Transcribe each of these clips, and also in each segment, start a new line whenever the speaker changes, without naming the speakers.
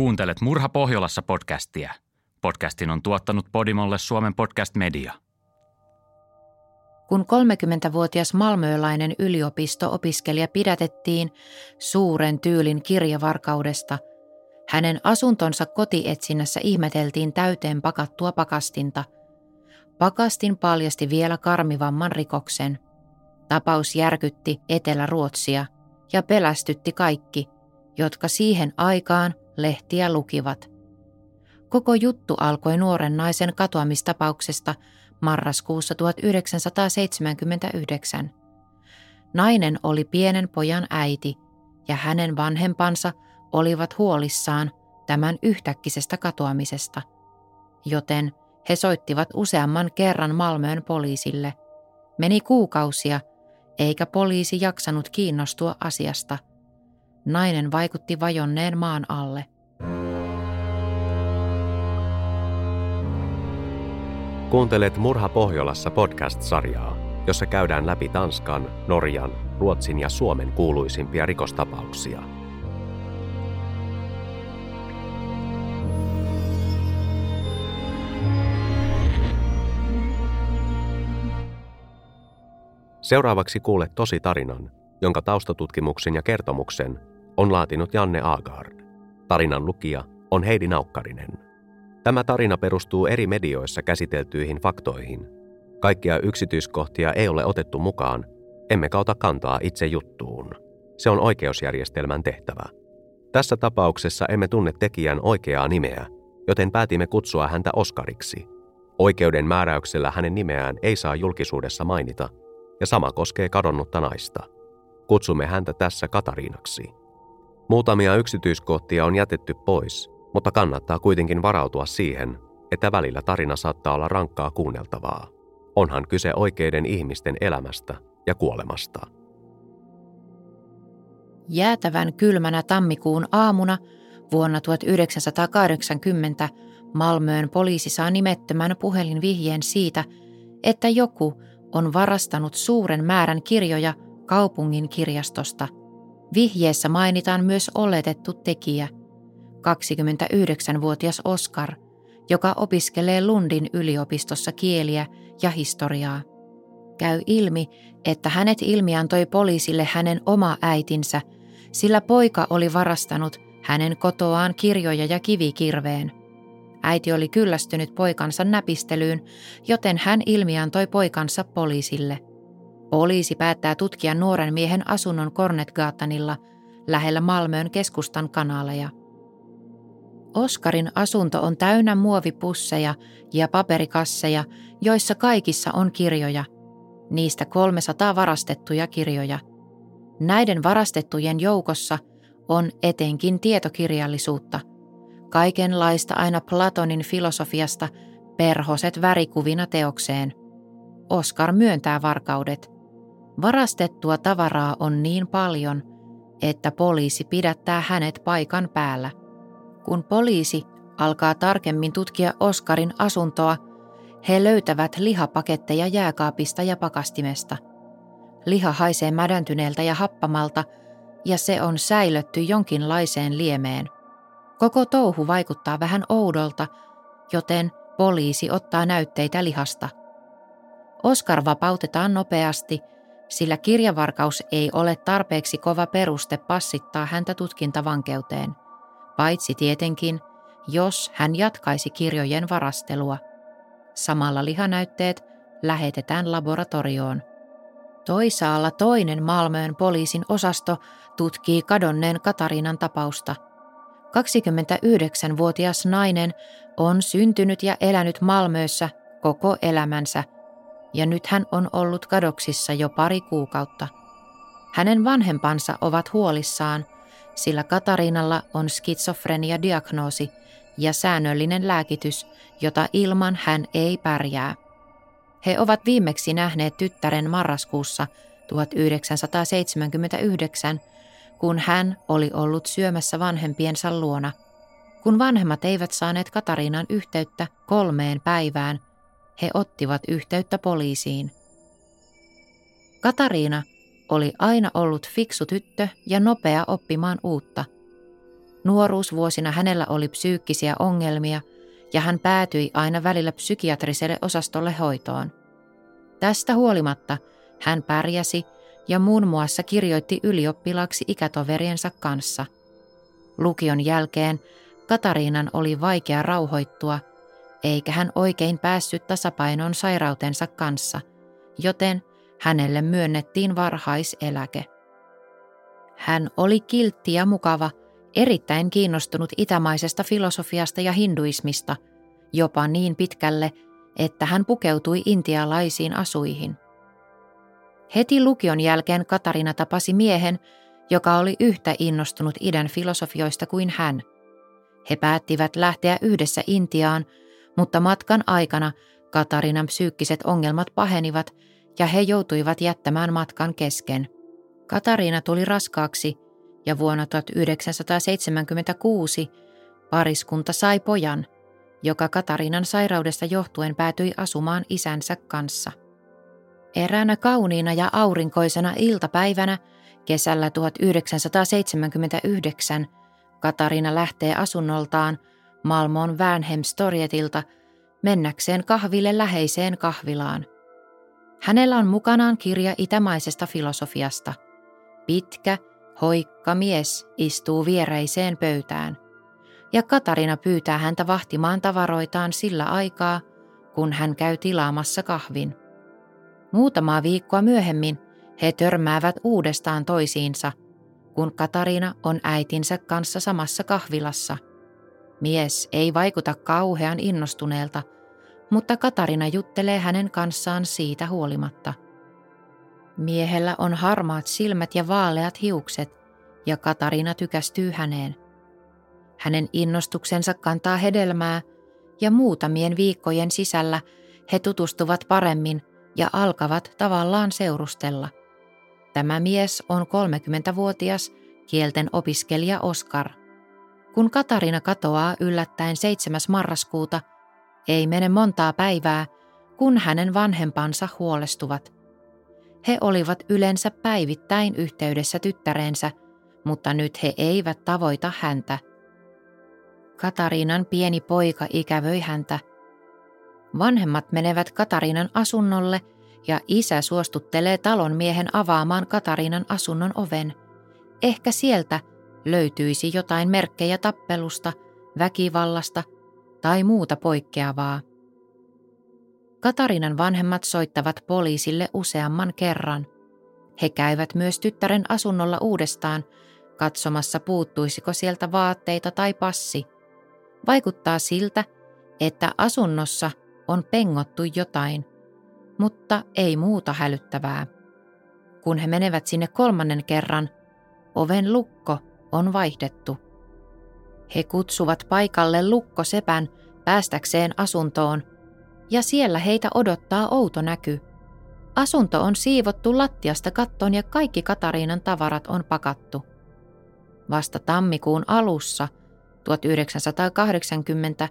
Kuuntelet Murha Pohjolassa podcastia. Podcastin on tuottanut Podimolle Suomen podcast media.
Kun 30-vuotias malmöölainen yliopisto-opiskelija pidätettiin suuren tyylin kirjavarkaudesta, hänen asuntonsa kotietsinnässä ihmeteltiin täyteen pakattua pakastinta. Pakastin paljasti vielä karmivamman rikoksen. Tapaus järkytti Etelä-Ruotsia ja pelästytti kaikki, jotka siihen aikaan lehtiä lukivat. Koko juttu alkoi nuoren naisen katoamistapauksesta marraskuussa 1979. Nainen oli pienen pojan äiti ja hänen vanhempansa olivat huolissaan tämän yhtäkkisestä katoamisesta, joten he soittivat useamman kerran Malmöön poliisille. Meni kuukausia, eikä poliisi jaksanut kiinnostua asiasta. Nainen vaikutti vajonneen maan alle.
Kuuntelet Murha Pohjolassa podcast-sarjaa, jossa käydään läpi Tanskan, Norjan, Ruotsin ja Suomen kuuluisimpia rikostapauksia. Seuraavaksi kuulet tosi tarinan, jonka taustatutkimuksen ja kertomuksen on laatinut Janne Aagaard. Tarinan lukija on Heidi Naukkarinen. Tämä tarina perustuu eri medioissa käsiteltyihin faktoihin. Kaikkia yksityiskohtia ei ole otettu mukaan, emmekä ota kantaa itse juttuun. Se on oikeusjärjestelmän tehtävä. Tässä tapauksessa emme tunne tekijän oikeaa nimeä, joten päätimme kutsua häntä Oskariksi. Oikeuden määräyksellä hänen nimeään ei saa julkisuudessa mainita, ja sama koskee kadonnutta naista. Kutsumme häntä tässä Katariinaksi. Muutamia yksityiskohtia on jätetty pois, mutta kannattaa kuitenkin varautua siihen, että välillä tarina saattaa olla rankkaa kuunneltavaa. Onhan kyse oikeiden ihmisten elämästä ja kuolemasta.
Jäätävän kylmänä tammikuun aamuna vuonna 1980 Malmöön poliisi saa nimettömän puhelinvihjeen siitä, että joku on varastanut suuren määrän kirjoja kaupungin kirjastosta. Vihjeessä mainitaan myös oletettu tekijä – 29-vuotias Oscar, joka opiskelee Lundin yliopistossa kieliä ja historiaa. Käy ilmi, että hänet ilmiantoi poliisille hänen oma äitinsä, sillä poika oli varastanut hänen kotoaan kirjoja ja kivikirveen. Äiti oli kyllästynyt poikansa näpistelyyn, joten hän ilmiantoi poikansa poliisille. Poliisi päättää tutkia nuoren miehen asunnon Kornetgatanilla lähellä Malmöön keskustan kanaleja. Oskarin asunto on täynnä muovipusseja ja paperikasseja, joissa kaikissa on kirjoja. Niistä 300 varastettuja kirjoja. Näiden varastettujen joukossa on etenkin tietokirjallisuutta. Kaikenlaista aina Platonin filosofiasta perhoset värikuvina teokseen. Oskar myöntää varkaudet. Varastettua tavaraa on niin paljon, että poliisi pidättää hänet paikan päällä. Kun poliisi alkaa tarkemmin tutkia Oskarin asuntoa, he löytävät lihapaketteja jääkaapista ja pakastimesta. Liha haisee mädäntyneeltä ja happamalta, ja se on säilötty jonkinlaiseen liemeen. Koko touhu vaikuttaa vähän oudolta, joten poliisi ottaa näytteitä lihasta. Oskar vapautetaan nopeasti, sillä kirjavarkaus ei ole tarpeeksi kova peruste passittaa häntä tutkintavankeuteen paitsi tietenkin, jos hän jatkaisi kirjojen varastelua. Samalla lihanäytteet lähetetään laboratorioon. Toisaalla toinen Malmöön poliisin osasto tutkii kadonneen Katarinan tapausta. 29-vuotias nainen on syntynyt ja elänyt Malmöössä koko elämänsä, ja nyt hän on ollut kadoksissa jo pari kuukautta. Hänen vanhempansa ovat huolissaan – sillä Katariinalla on skitsofrenia-diagnoosi ja säännöllinen lääkitys, jota ilman hän ei pärjää. He ovat viimeksi nähneet tyttären marraskuussa 1979, kun hän oli ollut syömässä vanhempiensa luona. Kun vanhemmat eivät saaneet Katariinan yhteyttä kolmeen päivään, he ottivat yhteyttä poliisiin. Katariina oli aina ollut fiksu tyttö ja nopea oppimaan uutta. Nuoruusvuosina hänellä oli psyykkisiä ongelmia ja hän päätyi aina välillä psykiatriselle osastolle hoitoon. Tästä huolimatta hän pärjäsi ja muun muassa kirjoitti ylioppilaaksi ikätoveriensa kanssa. Lukion jälkeen Katariinan oli vaikea rauhoittua, eikä hän oikein päässyt tasapainoon sairautensa kanssa, joten hänelle myönnettiin varhaiseläke. Hän oli kiltti ja mukava, erittäin kiinnostunut itämaisesta filosofiasta ja hinduismista, jopa niin pitkälle, että hän pukeutui intialaisiin asuihin. Heti lukion jälkeen Katarina tapasi miehen, joka oli yhtä innostunut idän filosofioista kuin hän. He päättivät lähteä yhdessä Intiaan, mutta matkan aikana Katarinan psyykkiset ongelmat pahenivat ja he joutuivat jättämään matkan kesken. Katariina tuli raskaaksi ja vuonna 1976 pariskunta sai pojan, joka Katarinan sairaudesta johtuen päätyi asumaan isänsä kanssa. Eräänä kauniina ja aurinkoisena iltapäivänä kesällä 1979 Katariina lähtee asunnoltaan Malmon Värnhem-Storietilta mennäkseen kahville läheiseen kahvilaan. Hänellä on mukanaan kirja itämaisesta filosofiasta. Pitkä, hoikka mies istuu viereiseen pöytään. Ja Katarina pyytää häntä vahtimaan tavaroitaan sillä aikaa, kun hän käy tilaamassa kahvin. Muutamaa viikkoa myöhemmin he törmäävät uudestaan toisiinsa, kun Katarina on äitinsä kanssa samassa kahvilassa. Mies ei vaikuta kauhean innostuneelta, mutta Katarina juttelee hänen kanssaan siitä huolimatta. Miehellä on harmaat silmät ja vaaleat hiukset, ja Katarina tykästyy häneen. Hänen innostuksensa kantaa hedelmää, ja muutamien viikkojen sisällä he tutustuvat paremmin ja alkavat tavallaan seurustella. Tämä mies on 30-vuotias kielten opiskelija Oskar. Kun Katarina katoaa yllättäen 7. marraskuuta, ei mene montaa päivää, kun hänen vanhempansa huolestuvat. He olivat yleensä päivittäin yhteydessä tyttäreensä, mutta nyt he eivät tavoita häntä. Katariinan pieni poika ikävöi häntä – Vanhemmat menevät Katarinan asunnolle ja isä suostuttelee talon miehen avaamaan Katarinan asunnon oven. Ehkä sieltä löytyisi jotain merkkejä tappelusta, väkivallasta tai muuta poikkeavaa. Katarinan vanhemmat soittavat poliisille useamman kerran. He käyvät myös tyttären asunnolla uudestaan katsomassa puuttuisiko sieltä vaatteita tai passi. Vaikuttaa siltä, että asunnossa on pengottu jotain, mutta ei muuta hälyttävää. Kun he menevät sinne kolmannen kerran, oven lukko on vaihdettu. He kutsuvat paikalle lukkosepän päästäkseen asuntoon, ja siellä heitä odottaa outo näky. Asunto on siivottu lattiasta kattoon ja kaikki Katariinan tavarat on pakattu. Vasta tammikuun alussa 1980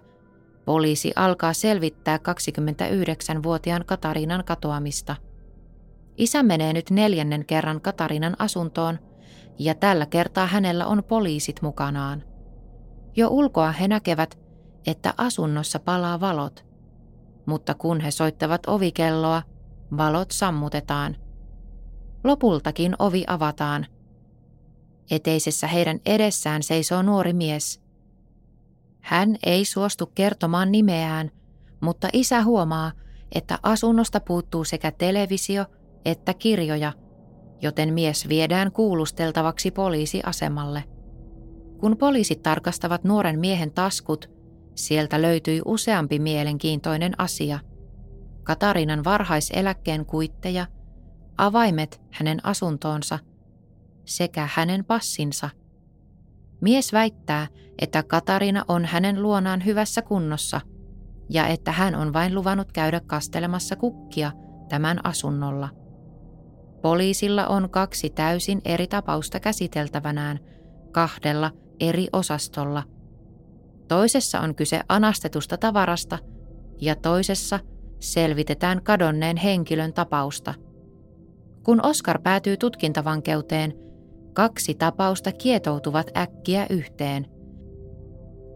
Poliisi alkaa selvittää 29-vuotiaan Katarinan katoamista. Isä menee nyt neljännen kerran Katarinan asuntoon ja tällä kertaa hänellä on poliisit mukanaan. Jo ulkoa he näkevät, että asunnossa palaa valot. Mutta kun he soittavat ovikelloa, valot sammutetaan. Lopultakin ovi avataan. Eteisessä heidän edessään seisoo nuori mies – hän ei suostu kertomaan nimeään, mutta isä huomaa, että asunnosta puuttuu sekä televisio että kirjoja, joten mies viedään kuulusteltavaksi poliisiasemalle. Kun poliisit tarkastavat nuoren miehen taskut, sieltä löytyi useampi mielenkiintoinen asia. Katarinan varhaiseläkkeen kuitteja, avaimet hänen asuntoonsa sekä hänen passinsa – Mies väittää, että Katarina on hänen luonaan hyvässä kunnossa ja että hän on vain luvannut käydä kastelemassa kukkia tämän asunnolla. Poliisilla on kaksi täysin eri tapausta käsiteltävänään kahdella eri osastolla. Toisessa on kyse anastetusta tavarasta ja toisessa selvitetään kadonneen henkilön tapausta. Kun Oskar päätyy tutkintavankeuteen – Kaksi tapausta kietoutuvat äkkiä yhteen.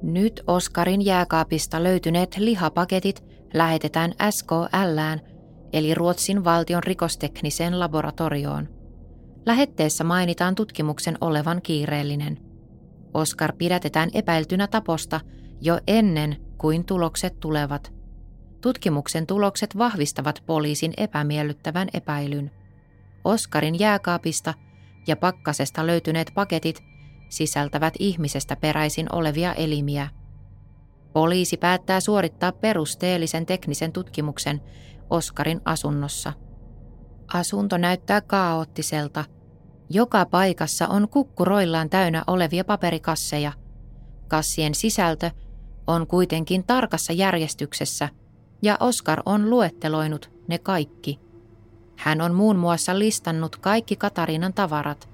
Nyt Oskarin jääkaapista löytyneet lihapaketit lähetetään SKLään, eli Ruotsin valtion rikostekniseen laboratorioon. Lähetteessä mainitaan tutkimuksen olevan kiireellinen. Oskar pidätetään epäiltynä taposta jo ennen kuin tulokset tulevat. Tutkimuksen tulokset vahvistavat poliisin epämiellyttävän epäilyn. Oskarin jääkaapista ja pakkasesta löytyneet paketit sisältävät ihmisestä peräisin olevia elimiä. Poliisi päättää suorittaa perusteellisen teknisen tutkimuksen Oskarin asunnossa. Asunto näyttää kaoottiselta. Joka paikassa on kukkuroillaan täynnä olevia paperikasseja. Kassien sisältö on kuitenkin tarkassa järjestyksessä ja Oskar on luetteloinut ne kaikki. Hän on muun muassa listannut kaikki Katarinan tavarat.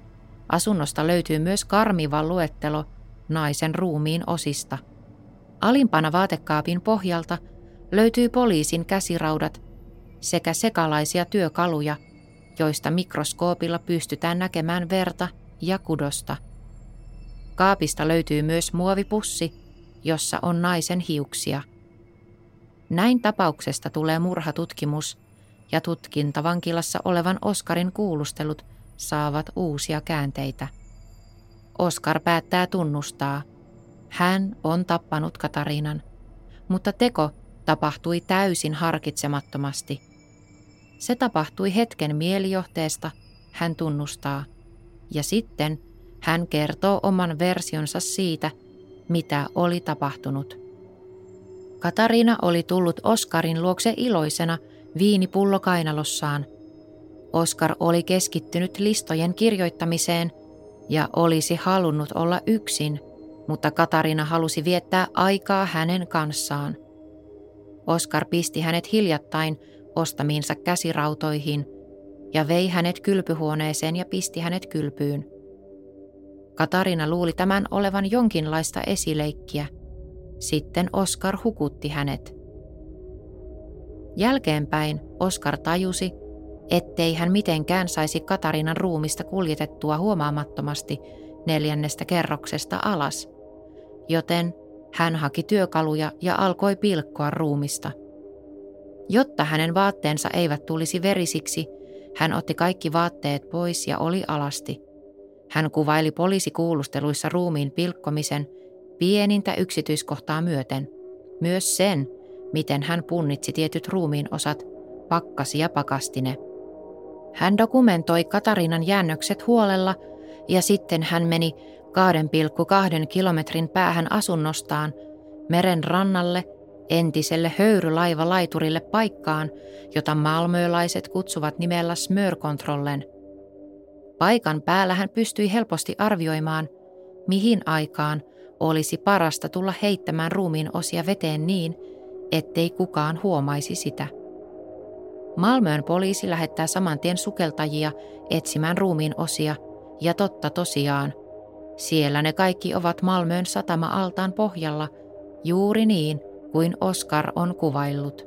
Asunnosta löytyy myös karmiva luettelo naisen ruumiin osista. Alimpana vaatekaapin pohjalta löytyy poliisin käsiraudat sekä sekalaisia työkaluja, joista mikroskoopilla pystytään näkemään verta ja kudosta. Kaapista löytyy myös muovipussi, jossa on naisen hiuksia. Näin tapauksesta tulee murhatutkimus ja tutkintavankilassa olevan Oskarin kuulustelut saavat uusia käänteitä. Oskar päättää tunnustaa. Hän on tappanut Katarinan, mutta teko tapahtui täysin harkitsemattomasti. Se tapahtui hetken mielijohteesta, hän tunnustaa, ja sitten hän kertoo oman versionsa siitä, mitä oli tapahtunut. Katariina oli tullut Oskarin luokse iloisena viinipullo kainalossaan. Oskar oli keskittynyt listojen kirjoittamiseen ja olisi halunnut olla yksin, mutta Katariina halusi viettää aikaa hänen kanssaan. Oskar pisti hänet hiljattain ostamiinsa käsirautoihin ja vei hänet kylpyhuoneeseen ja pisti hänet kylpyyn. Katarina luuli tämän olevan jonkinlaista esileikkiä. Sitten Oskar hukutti hänet. Jälkeenpäin Oskar tajusi, ettei hän mitenkään saisi Katarinan ruumista kuljetettua huomaamattomasti neljännestä kerroksesta alas, joten hän haki työkaluja ja alkoi pilkkoa ruumista. Jotta hänen vaatteensa eivät tulisi verisiksi, hän otti kaikki vaatteet pois ja oli alasti. Hän kuvaili poliisikuulusteluissa ruumiin pilkkomisen pienintä yksityiskohtaa myöten, myös sen, miten hän punnitsi tietyt ruumiin osat, pakkasi ja pakastine. Hän dokumentoi Katarinan jäännökset huolella ja sitten hän meni 2,2 kilometrin päähän asunnostaan meren rannalle entiselle höyrylaivalaiturille paikkaan, jota malmöölaiset kutsuvat nimellä Smörkontrollen. Paikan päällä hän pystyi helposti arvioimaan, mihin aikaan olisi parasta tulla heittämään ruumiin osia veteen niin, ettei kukaan huomaisi sitä. Malmöön poliisi lähettää saman tien sukeltajia etsimään ruumiin osia, ja totta tosiaan, siellä ne kaikki ovat Malmöön satama-altaan pohjalla, juuri niin kuin Oskar on kuvaillut.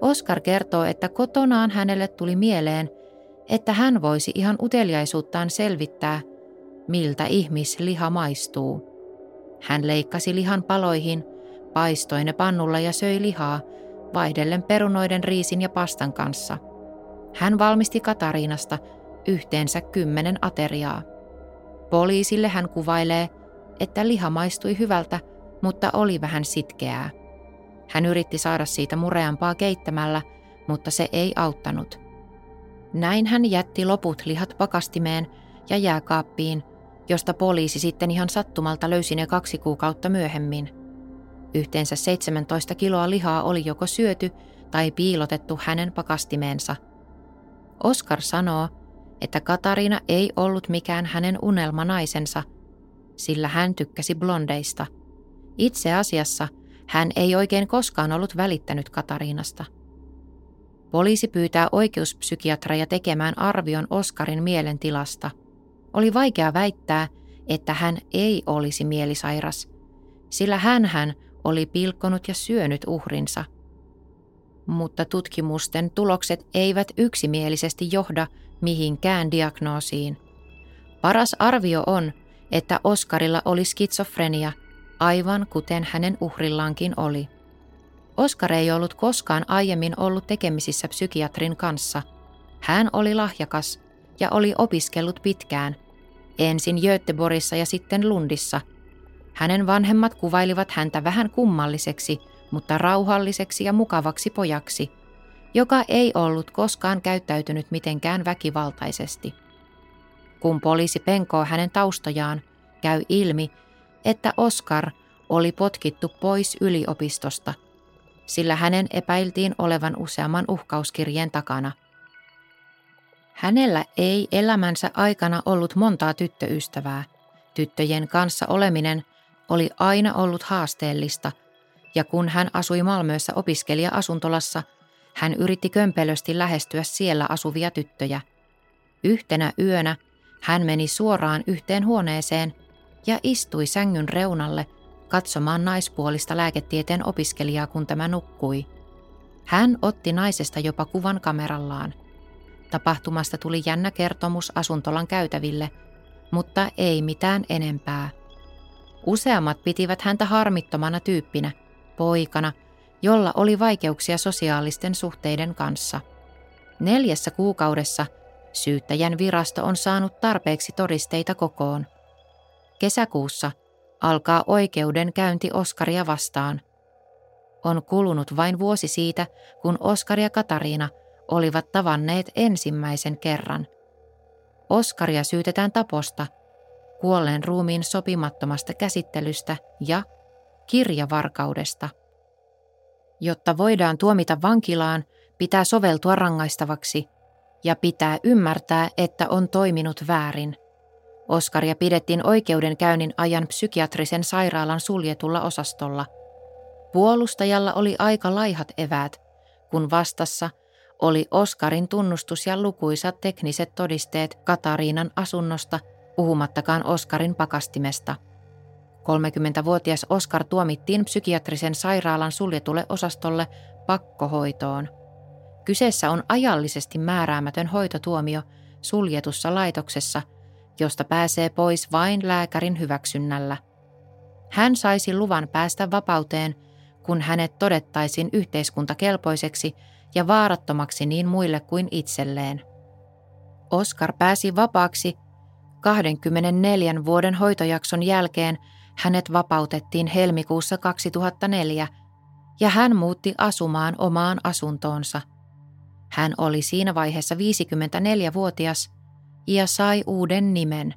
Oskar kertoo, että kotonaan hänelle tuli mieleen, että hän voisi ihan uteliaisuuttaan selvittää, miltä ihmisliha maistuu. Hän leikkasi lihan paloihin, paistoi ne pannulla ja söi lihaa, vaihdellen perunoiden, riisin ja pastan kanssa. Hän valmisti Katariinasta yhteensä kymmenen ateriaa. Poliisille hän kuvailee, että liha maistui hyvältä, mutta oli vähän sitkeää. Hän yritti saada siitä mureampaa keittämällä, mutta se ei auttanut. Näin hän jätti loput lihat pakastimeen ja jääkaappiin, josta poliisi sitten ihan sattumalta löysi ne kaksi kuukautta myöhemmin. Yhteensä 17 kiloa lihaa oli joko syöty tai piilotettu hänen pakastimeensa. Oskar sanoo, että Katariina ei ollut mikään hänen unelmanaisensa, sillä hän tykkäsi blondeista. Itse asiassa hän ei oikein koskaan ollut välittänyt Katariinasta. Poliisi pyytää oikeuspsykiatria tekemään arvion Oskarin mielentilasta. Oli vaikea väittää, että hän ei olisi mielisairas, sillä hän hän oli pilkkonut ja syönyt uhrinsa. Mutta tutkimusten tulokset eivät yksimielisesti johda mihinkään diagnoosiin. Paras arvio on, että Oskarilla oli skitsofrenia, aivan kuten hänen uhrillaankin oli. Oskar ei ollut koskaan aiemmin ollut tekemisissä psykiatrin kanssa. Hän oli lahjakas ja oli opiskellut pitkään, ensin Göteborgissa ja sitten Lundissa. Hänen vanhemmat kuvailivat häntä vähän kummalliseksi, mutta rauhalliseksi ja mukavaksi pojaksi, joka ei ollut koskaan käyttäytynyt mitenkään väkivaltaisesti. Kun poliisi penkoo hänen taustojaan, käy ilmi, että Oscar oli potkittu pois yliopistosta, sillä hänen epäiltiin olevan useamman uhkauskirjeen takana. Hänellä ei elämänsä aikana ollut montaa tyttöystävää. Tyttöjen kanssa oleminen oli aina ollut haasteellista, ja kun hän asui Malmössä opiskelija-asuntolassa, hän yritti kömpelösti lähestyä siellä asuvia tyttöjä. Yhtenä yönä hän meni suoraan yhteen huoneeseen ja istui sängyn reunalle katsomaan naispuolista lääketieteen opiskelijaa, kun tämä nukkui. Hän otti naisesta jopa kuvan kamerallaan. Tapahtumasta tuli jännä kertomus asuntolan käytäville, mutta ei mitään enempää. Useammat pitivät häntä harmittomana tyyppinä, poikana, jolla oli vaikeuksia sosiaalisten suhteiden kanssa. Neljässä kuukaudessa syyttäjän virasto on saanut tarpeeksi todisteita kokoon. Kesäkuussa alkaa oikeudenkäynti Oskaria vastaan. On kulunut vain vuosi siitä, kun Oskar ja Katariina olivat tavanneet ensimmäisen kerran. Oskaria syytetään taposta, kuolleen ruumiin sopimattomasta käsittelystä ja kirjavarkaudesta. Jotta voidaan tuomita vankilaan, pitää soveltua rangaistavaksi ja pitää ymmärtää, että on toiminut väärin. Oskaria pidettiin oikeudenkäynnin ajan psykiatrisen sairaalan suljetulla osastolla. Puolustajalla oli aika laihat eväät, kun vastassa oli Oskarin tunnustus ja lukuisat tekniset todisteet Katariinan asunnosta, puhumattakaan Oskarin pakastimesta. 30-vuotias Oskar tuomittiin psykiatrisen sairaalan suljetulle osastolle pakkohoitoon. Kyseessä on ajallisesti määräämätön hoitotuomio suljetussa laitoksessa – josta pääsee pois vain lääkärin hyväksynnällä. Hän saisi luvan päästä vapauteen, kun hänet todettaisiin yhteiskuntakelpoiseksi ja vaarattomaksi niin muille kuin itselleen. Oskar pääsi vapaaksi 24 vuoden hoitojakson jälkeen hänet vapautettiin helmikuussa 2004 ja hän muutti asumaan omaan asuntoonsa. Hän oli siinä vaiheessa 54-vuotias ja sai uuden nimen.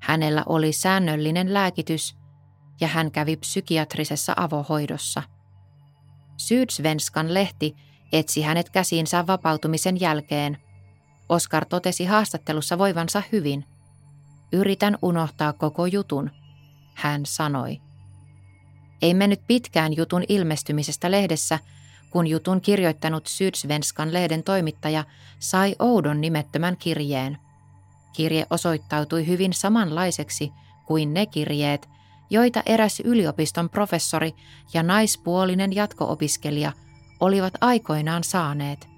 Hänellä oli säännöllinen lääkitys ja hän kävi psykiatrisessa avohoidossa. Sydsvenskan lehti etsi hänet käsiinsä vapautumisen jälkeen. Oskar totesi haastattelussa voivansa hyvin. Yritän unohtaa koko jutun, hän sanoi. Ei mennyt pitkään jutun ilmestymisestä lehdessä, kun jutun kirjoittanut Sydsvenskan lehden toimittaja sai oudon nimettömän kirjeen. Kirje osoittautui hyvin samanlaiseksi kuin ne kirjeet, joita eräs yliopiston professori ja naispuolinen jatko-opiskelija olivat aikoinaan saaneet.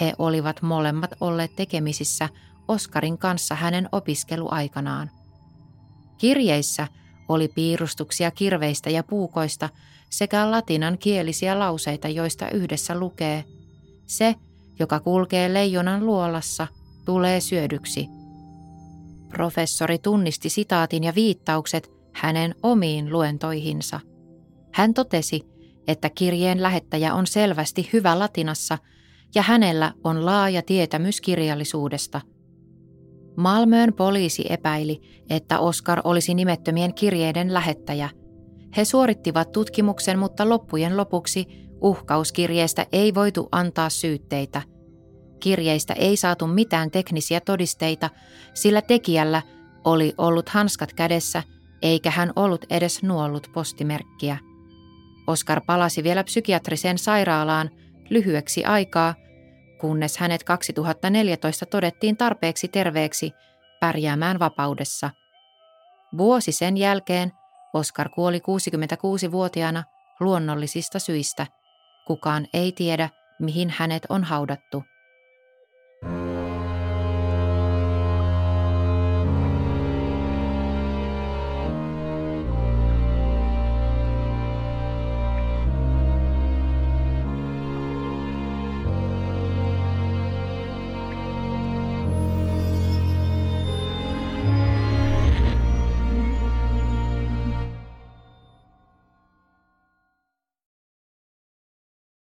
He olivat molemmat olleet tekemisissä Oskarin kanssa hänen opiskeluaikanaan. Kirjeissä oli piirustuksia kirveistä ja puukoista sekä latinan kielisiä lauseita, joista yhdessä lukee Se, joka kulkee leijonan luolassa, tulee syödyksi. Professori tunnisti sitaatin ja viittaukset hänen omiin luentoihinsa. Hän totesi, että kirjeen lähettäjä on selvästi hyvä latinassa ja hänellä on laaja tietämys kirjallisuudesta. Malmöön poliisi epäili, että Oscar olisi nimettömien kirjeiden lähettäjä – he suorittivat tutkimuksen, mutta loppujen lopuksi uhkauskirjeestä ei voitu antaa syytteitä. Kirjeistä ei saatu mitään teknisiä todisteita, sillä tekijällä oli ollut hanskat kädessä, eikä hän ollut edes nuollut postimerkkiä. Oskar palasi vielä psykiatriseen sairaalaan lyhyeksi aikaa, kunnes hänet 2014 todettiin tarpeeksi terveeksi pärjäämään vapaudessa. Vuosi sen jälkeen Oskar kuoli 66-vuotiaana luonnollisista syistä. Kukaan ei tiedä, mihin hänet on haudattu.